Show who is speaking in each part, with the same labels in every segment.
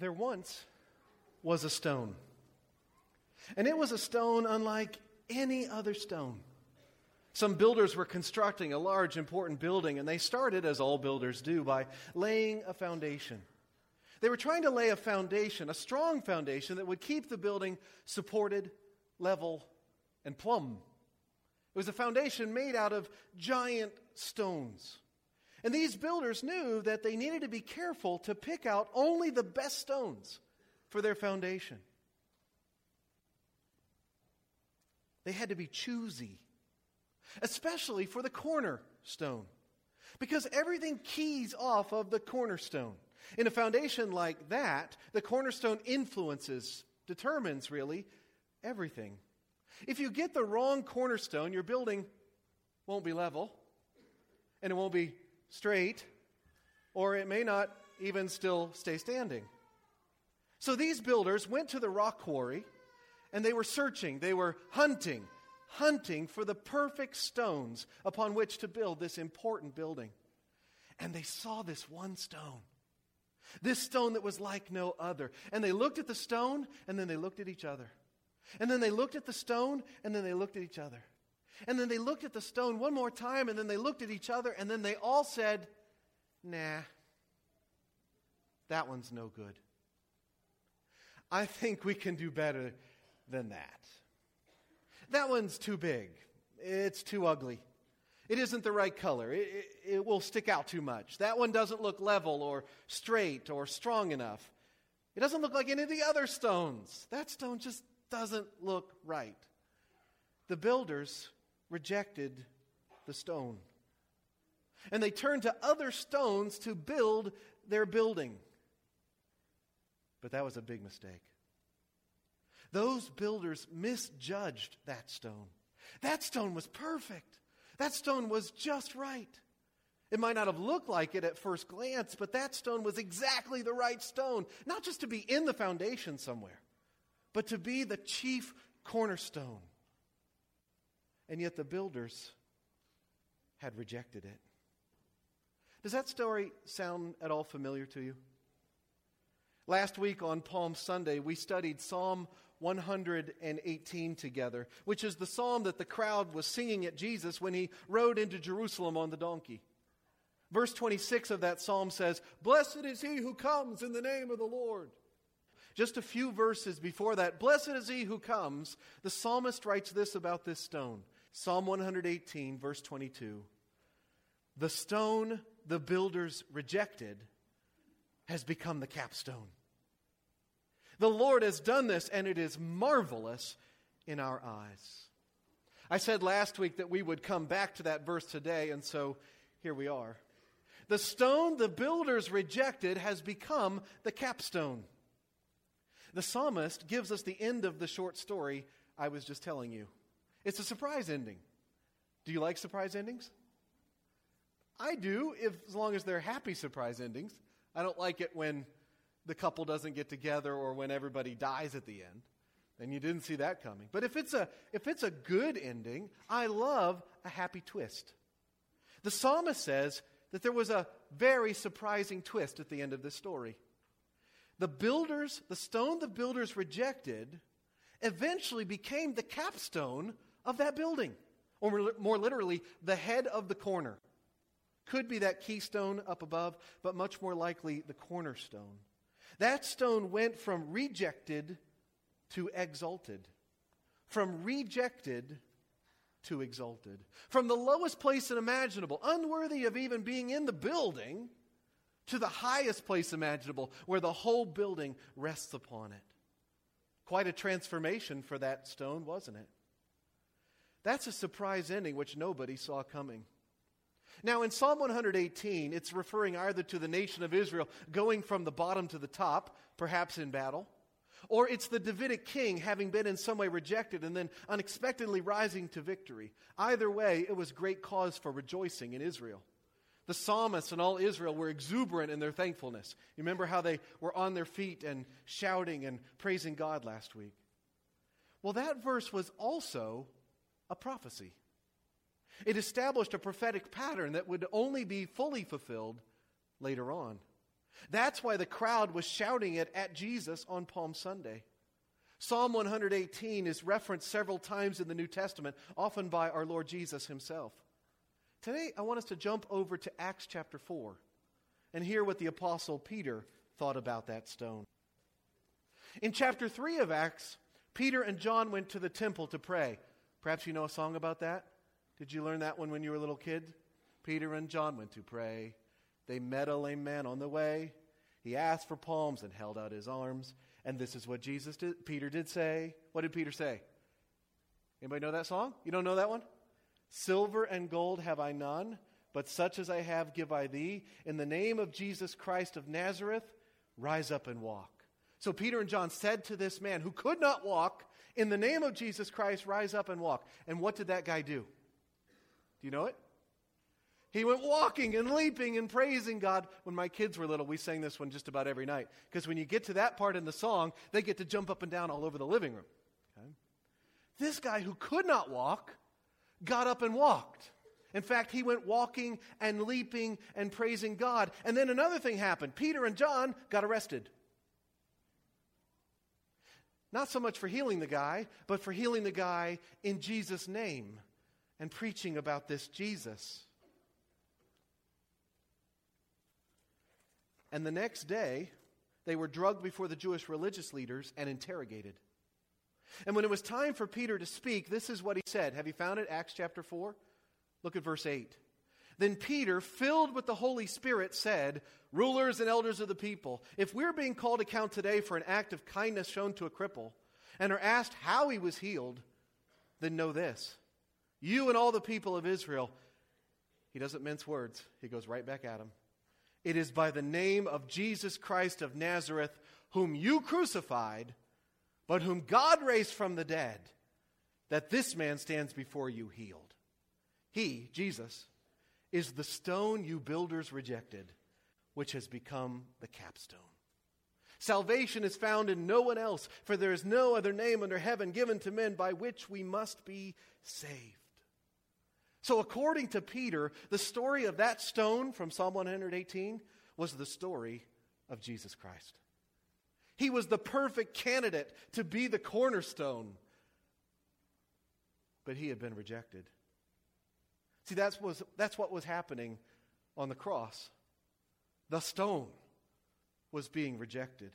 Speaker 1: There once was a stone, and it was a stone unlike any other stone. Some builders were constructing a large, important building, and they started, as all builders do, by laying a foundation. They were trying to lay a foundation, a strong foundation that would keep the building supported, level, and plumb. It was a foundation made out of giant stones. And these builders knew that they needed to be careful to pick out only the best stones for their foundation. They had to be choosy, especially for the cornerstone, because everything keys off of the cornerstone. In a foundation like that, the cornerstone influences, determines really everything. If you get the wrong cornerstone, your building won't be level, and it won't be straight, or it may not even still stay standing. So these builders went to the rock quarry and they were searching, they were hunting, hunting for the perfect stones upon which to build this important building. And they saw this one stone. This stone that was like no other. And they looked at the stone and then they looked at each other. And then they looked at the stone and then they looked at each other. And then they looked at the stone one more time, and then they looked at each other, and then they all said, Nah, that one's no good. I think we can do better than that. That one's too big. It's too ugly. It isn't the right color. It, it, it, will stick out too much. That one doesn't look level or straight or strong enough. It doesn't look like any of the other stones. That stone just doesn't look right. The builders rejected the stone. And they turned to other stones to build their building. But that was a big mistake. Those builders misjudged that stone. That stone was perfect. That stone was just right. It might not have looked like it at first glance, but that stone was exactly the right stone. Not just to be in the foundation somewhere, but to be the chief cornerstone. And yet the builders had rejected it. Does that story sound at all familiar to you? Last week on Palm Sunday, we studied Psalm 118 together, which is the psalm that the crowd was singing at Jesus when he rode into Jerusalem on the donkey. Verse 26 of that psalm says, Blessed is he who comes in the name of the Lord. Just a few verses before that, Blessed is he who comes, the psalmist writes this about this stone Psalm 118, verse 22. The stone the builders rejected has become the capstone. The Lord has done this, and it is marvelous in our eyes. I said last week that we would come back to that verse today, and so here we are. The stone the builders rejected has become the capstone. The psalmist gives us the end of the short story I was just telling you. It's a surprise ending. Do you like surprise endings? I do, if, as long as they're happy surprise endings. I don't like it when the couple doesn't get together or when everybody dies at the end. Then you didn't see that coming. But if it's a, if it's a good ending, I love a happy twist. The psalmist says that there was a very surprising twist at the end of this story. The builders, the stone the builders rejected, eventually became the capstone of that building, or more literally, the head of the corner. Could be that keystone up above, but much more likely the cornerstone. That stone went from rejected to exalted, from rejected to exalted, from the lowest place imaginable, unworthy of even being in the building, to the highest place imaginable, where the whole building rests upon it. Quite a transformation for that stone, wasn't it? That's a surprise ending which nobody saw coming. Now, in Psalm 118, it's referring either to the nation of Israel going from the bottom to the top, perhaps in battle, or it's the Davidic king having been in some way rejected and then unexpectedly rising to victory. Either way, it was great cause for rejoicing in Israel. The psalmists and all Israel were exuberant in their thankfulness. You remember how they were on their feet and shouting and praising God last week? Well, that verse was also a prophecy. It established a prophetic pattern that would only be fully fulfilled later on. That's why the crowd was shouting it at Jesus on Palm Sunday. Psalm 118 is referenced several times in the New Testament, often by our Lord Jesus himself. Today, I want us to jump over to Acts chapter 4 and hear what the Apostle Peter thought about that stone. In chapter 3 of Acts, Peter and John went to the temple to pray. Perhaps you know a song about that? Did you learn that one when you were a little kid? Peter and John went to pray. They met a lame man on the way. He asked for palms and held out his arms. And this is what Jesus did, Peter did say. What did Peter say? Anybody know that song? You don't know that one? Silver and gold have I none, but such as I have give I thee. In the name of Jesus Christ of Nazareth, rise up and walk. So Peter and John said to this man who could not walk, In the name of Jesus Christ, rise up and walk. And what did that guy do? Do you know it? He went walking and leaping and praising God. When my kids were little, we sang this one just about every night. Because when you get to that part in the song, they get to jump up and down all over the living room. Okay? This guy who could not walk got up and walked. In fact, he went walking and leaping and praising God. And then another thing happened Peter and John got arrested. Not so much for healing the guy, but for healing the guy in Jesus' name and preaching about this Jesus. And the next day, they were drugged before the Jewish religious leaders and interrogated. And when it was time for Peter to speak, this is what he said. Have you found it? Acts chapter 4? Look at verse 8. Then Peter, filled with the Holy Spirit, said, Rulers and elders of the people, if we're being called account today for an act of kindness shown to a cripple and are asked how he was healed, then know this. You and all the people of Israel, he doesn't mince words, he goes right back at him. It is by the name of Jesus Christ of Nazareth, whom you crucified, but whom God raised from the dead, that this man stands before you healed. He, Jesus, is the stone you builders rejected, which has become the capstone. Salvation is found in no one else, for there is no other name under heaven given to men by which we must be saved. So, according to Peter, the story of that stone from Psalm 118 was the story of Jesus Christ. He was the perfect candidate to be the cornerstone, but he had been rejected. See, that's, was, that's what was happening on the cross. The stone was being rejected.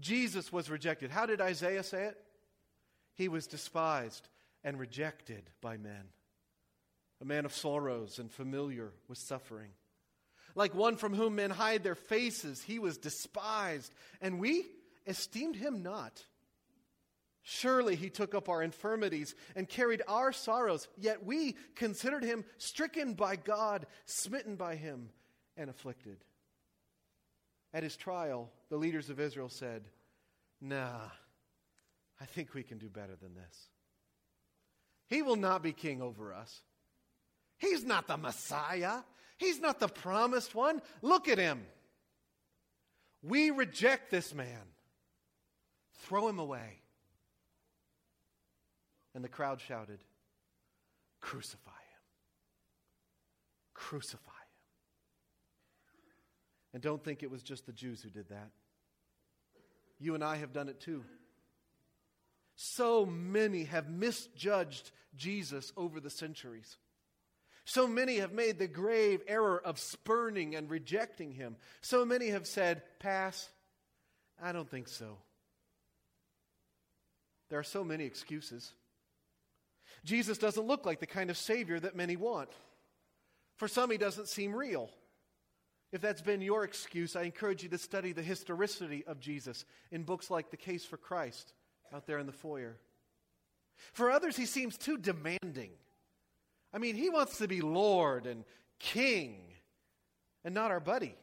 Speaker 1: Jesus was rejected. How did Isaiah say it? He was despised and rejected by men a man of sorrows and familiar with suffering. Like one from whom men hide their faces, he was despised, and we esteemed him not. Surely he took up our infirmities and carried our sorrows, yet we considered him stricken by God, smitten by him, and afflicted. At his trial, the leaders of Israel said, Nah, I think we can do better than this. He will not be king over us. He's not the Messiah. He's not the promised one. Look at him. We reject this man. Throw him away. And the crowd shouted, Crucify him. Crucify him. And don't think it was just the Jews who did that. You and I have done it too. So many have misjudged Jesus over the centuries. So many have made the grave error of spurning and rejecting him. So many have said, Pass. I don't think so. There are so many excuses. Jesus doesn't look like the kind of Savior that many want. For some, he doesn't seem real. If that's been your excuse, I encourage you to study the historicity of Jesus in books like The Case for Christ out there in the foyer. For others, he seems too demanding. I mean, he wants to be Lord and King and not our buddy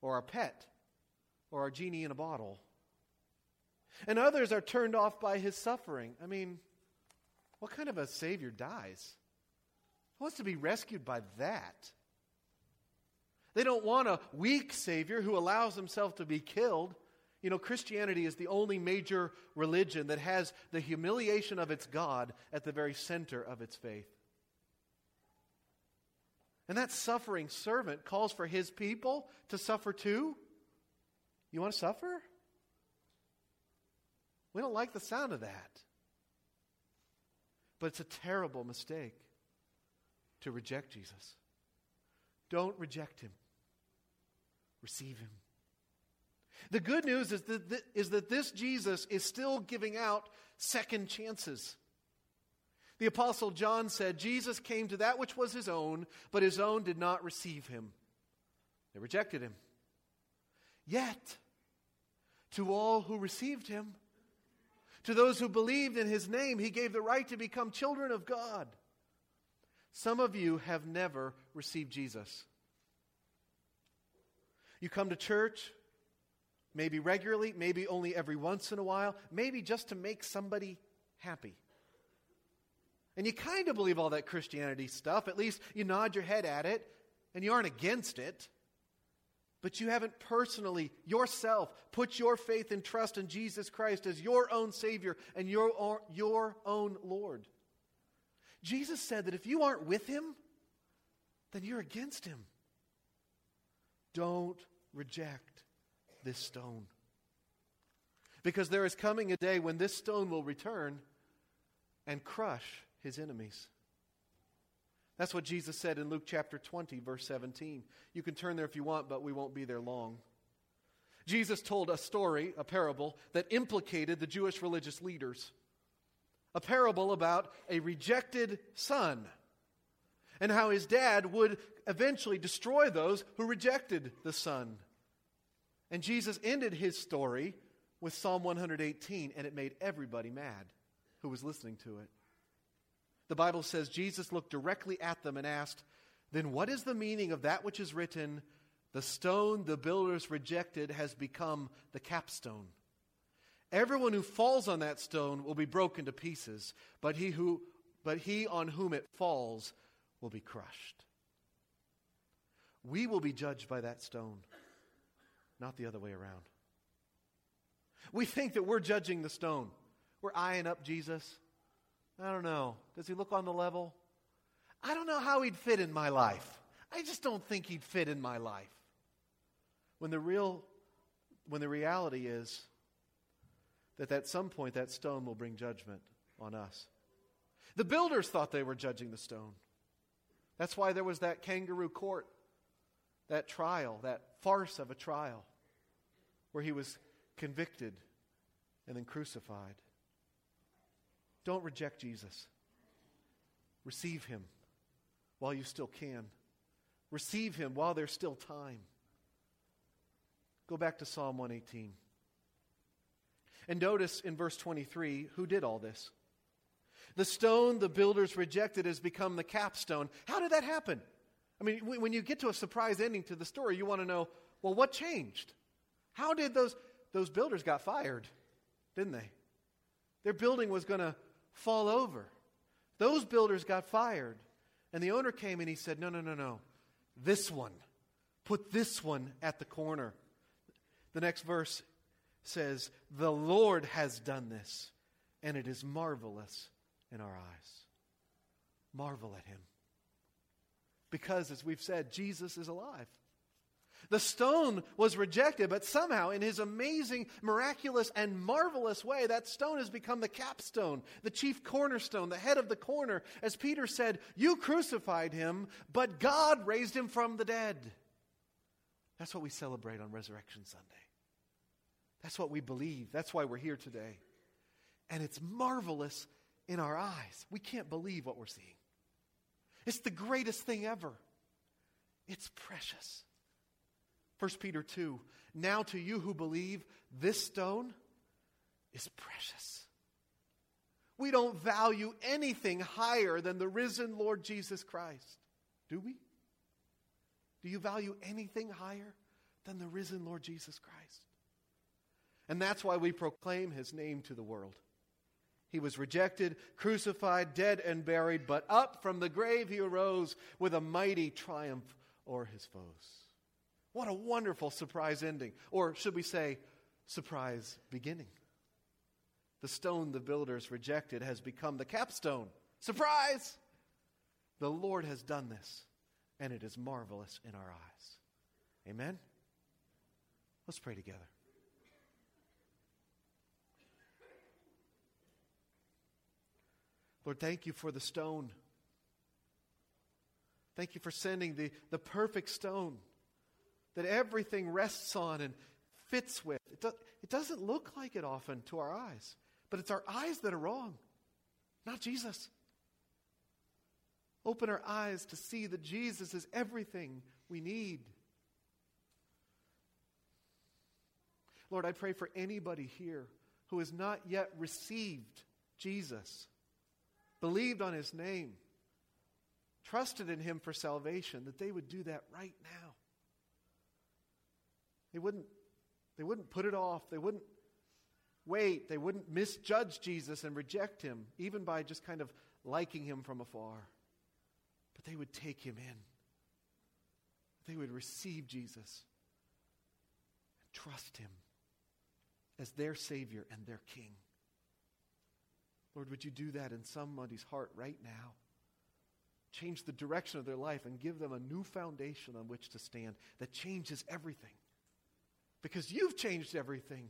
Speaker 1: or our pet or our genie in a bottle. And others are turned off by his suffering. I mean, what kind of a Savior dies? Who wants to be rescued by that? They don't want a weak Savior who allows himself to be killed. You know, Christianity is the only major religion that has the humiliation of its God at the very center of its faith. And that suffering servant calls for his people to suffer too. You want to suffer? We don't like the sound of that. But it's a terrible mistake to reject Jesus. Don't reject him, receive him. The good news is that, is that this Jesus is still giving out second chances. The Apostle John said, Jesus came to that which was his own, but his own did not receive him. They rejected him. Yet, to all who received him, to those who believed in his name, he gave the right to become children of God. Some of you have never received Jesus. You come to church, maybe regularly, maybe only every once in a while, maybe just to make somebody happy. And you kind of believe all that Christianity stuff, at least you nod your head at it, and you aren't against it but you haven't personally, yourself, put your faith and trust in Jesus Christ as your own Savior and your, your own Lord. Jesus said that if you aren't with Him, then you're against Him. Don't reject this stone. Because there is coming a day when this stone will return and crush His enemies. That's what Jesus said in Luke chapter 20, verse 17. You can turn there if you want, but we won't be there long. Jesus told a story, a parable, that implicated the Jewish religious leaders. A parable about a rejected son and how his dad would eventually destroy those who rejected the son. And Jesus ended his story with Psalm 118, and it made everybody mad who was listening to it. The Bible says Jesus looked directly at them and asked, Then what is the meaning of that which is written, The stone the builders rejected has become the capstone? Everyone who falls on that stone will be broken to pieces, but he, who, but he on whom it falls will be crushed. We will be judged by that stone, not the other way around. We think that we're judging the stone. We're eyeing up Jesus. I don't know. Does he look on the level? I don't know how he'd fit in my life. I just don't think he'd fit in my life. When the real when the reality is that at some point that stone will bring judgment on us. The builders thought they were judging the stone. That's why there was that kangaroo court, that trial, that farce of a trial, where he was convicted and then crucified. Don't reject Jesus. Receive him while you still can. Receive him while there's still time. Go back to Psalm 118. And notice in verse 23 who did all this. The stone the builders rejected has become the capstone. How did that happen? I mean, when you get to a surprise ending to the story, you want to know, well, what changed? How did those those builders got fired, didn't they? Their building was going to fall over. Those builders got fired. And the owner came and he said, No, no, no, no. This one. Put this one at the corner. The next verse says, The Lord has done this, and it is marvelous in our eyes. Marvel at him. Because, as we've said, Jesus is alive. The stone was rejected, but somehow, in his amazing, miraculous, and marvelous way, that stone has become the capstone, the chief cornerstone, the head of the corner. As Peter said, You crucified him, but God raised him from the dead. That's what we celebrate on Resurrection Sunday. That's what we believe. That's why we're here today. And it's marvelous in our eyes. We can't believe what we're seeing. It's the greatest thing ever. It's precious. 1 Peter 2 Now to you who believe, this stone is precious. We don't value anything higher than the risen Lord Jesus Christ, do we? Do you value anything higher than the risen Lord Jesus Christ? And that's why we proclaim his name to the world. He was rejected, crucified, dead, and buried, but up from the grave he arose with a mighty triumph o'er his foes. What a wonderful surprise ending. Or should we say, surprise beginning? The stone the builders rejected has become the capstone. Surprise! The Lord has done this, and it is marvelous in our eyes. Amen? Let's pray together. Lord, thank you for the stone. Thank you for sending the, the perfect stone that everything rests on and fits with. It, do, it doesn't look like it often to our eyes, but it's our eyes that are wrong, not Jesus. Open our eyes to see that Jesus is everything we need. Lord, I pray for anybody here who has not yet received Jesus, believed on his name, trusted in him for salvation, that they would do that right now. They wouldn't, they wouldn't put it off. They wouldn't wait. They wouldn't misjudge Jesus and reject him, even by just kind of liking him from afar. But they would take him in. They would receive Jesus and trust him as their Savior and their King. Lord, would you do that in somebody's heart right now? Change the direction of their life and give them a new foundation on which to stand that changes everything. Because you've changed everything.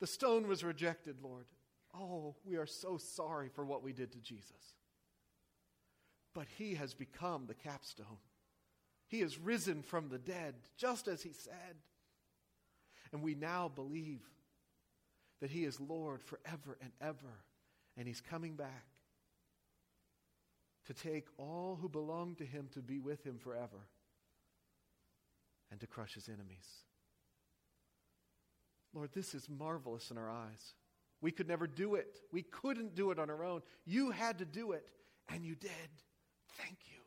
Speaker 1: The stone was rejected, Lord. Oh, we are so sorry for what we did to Jesus. But he has become the capstone. He has risen from the dead, just as he said. And we now believe that He is Lord forever and ever, and He's coming back to take all who belong to Him to be with Him forever and to crush His enemies. Lord, this is marvelous in our eyes. We could never do it. We couldn't do it on our own. You had to do it, and you did. Thank you.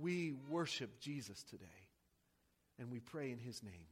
Speaker 1: We worship Jesus today, and we pray in His name.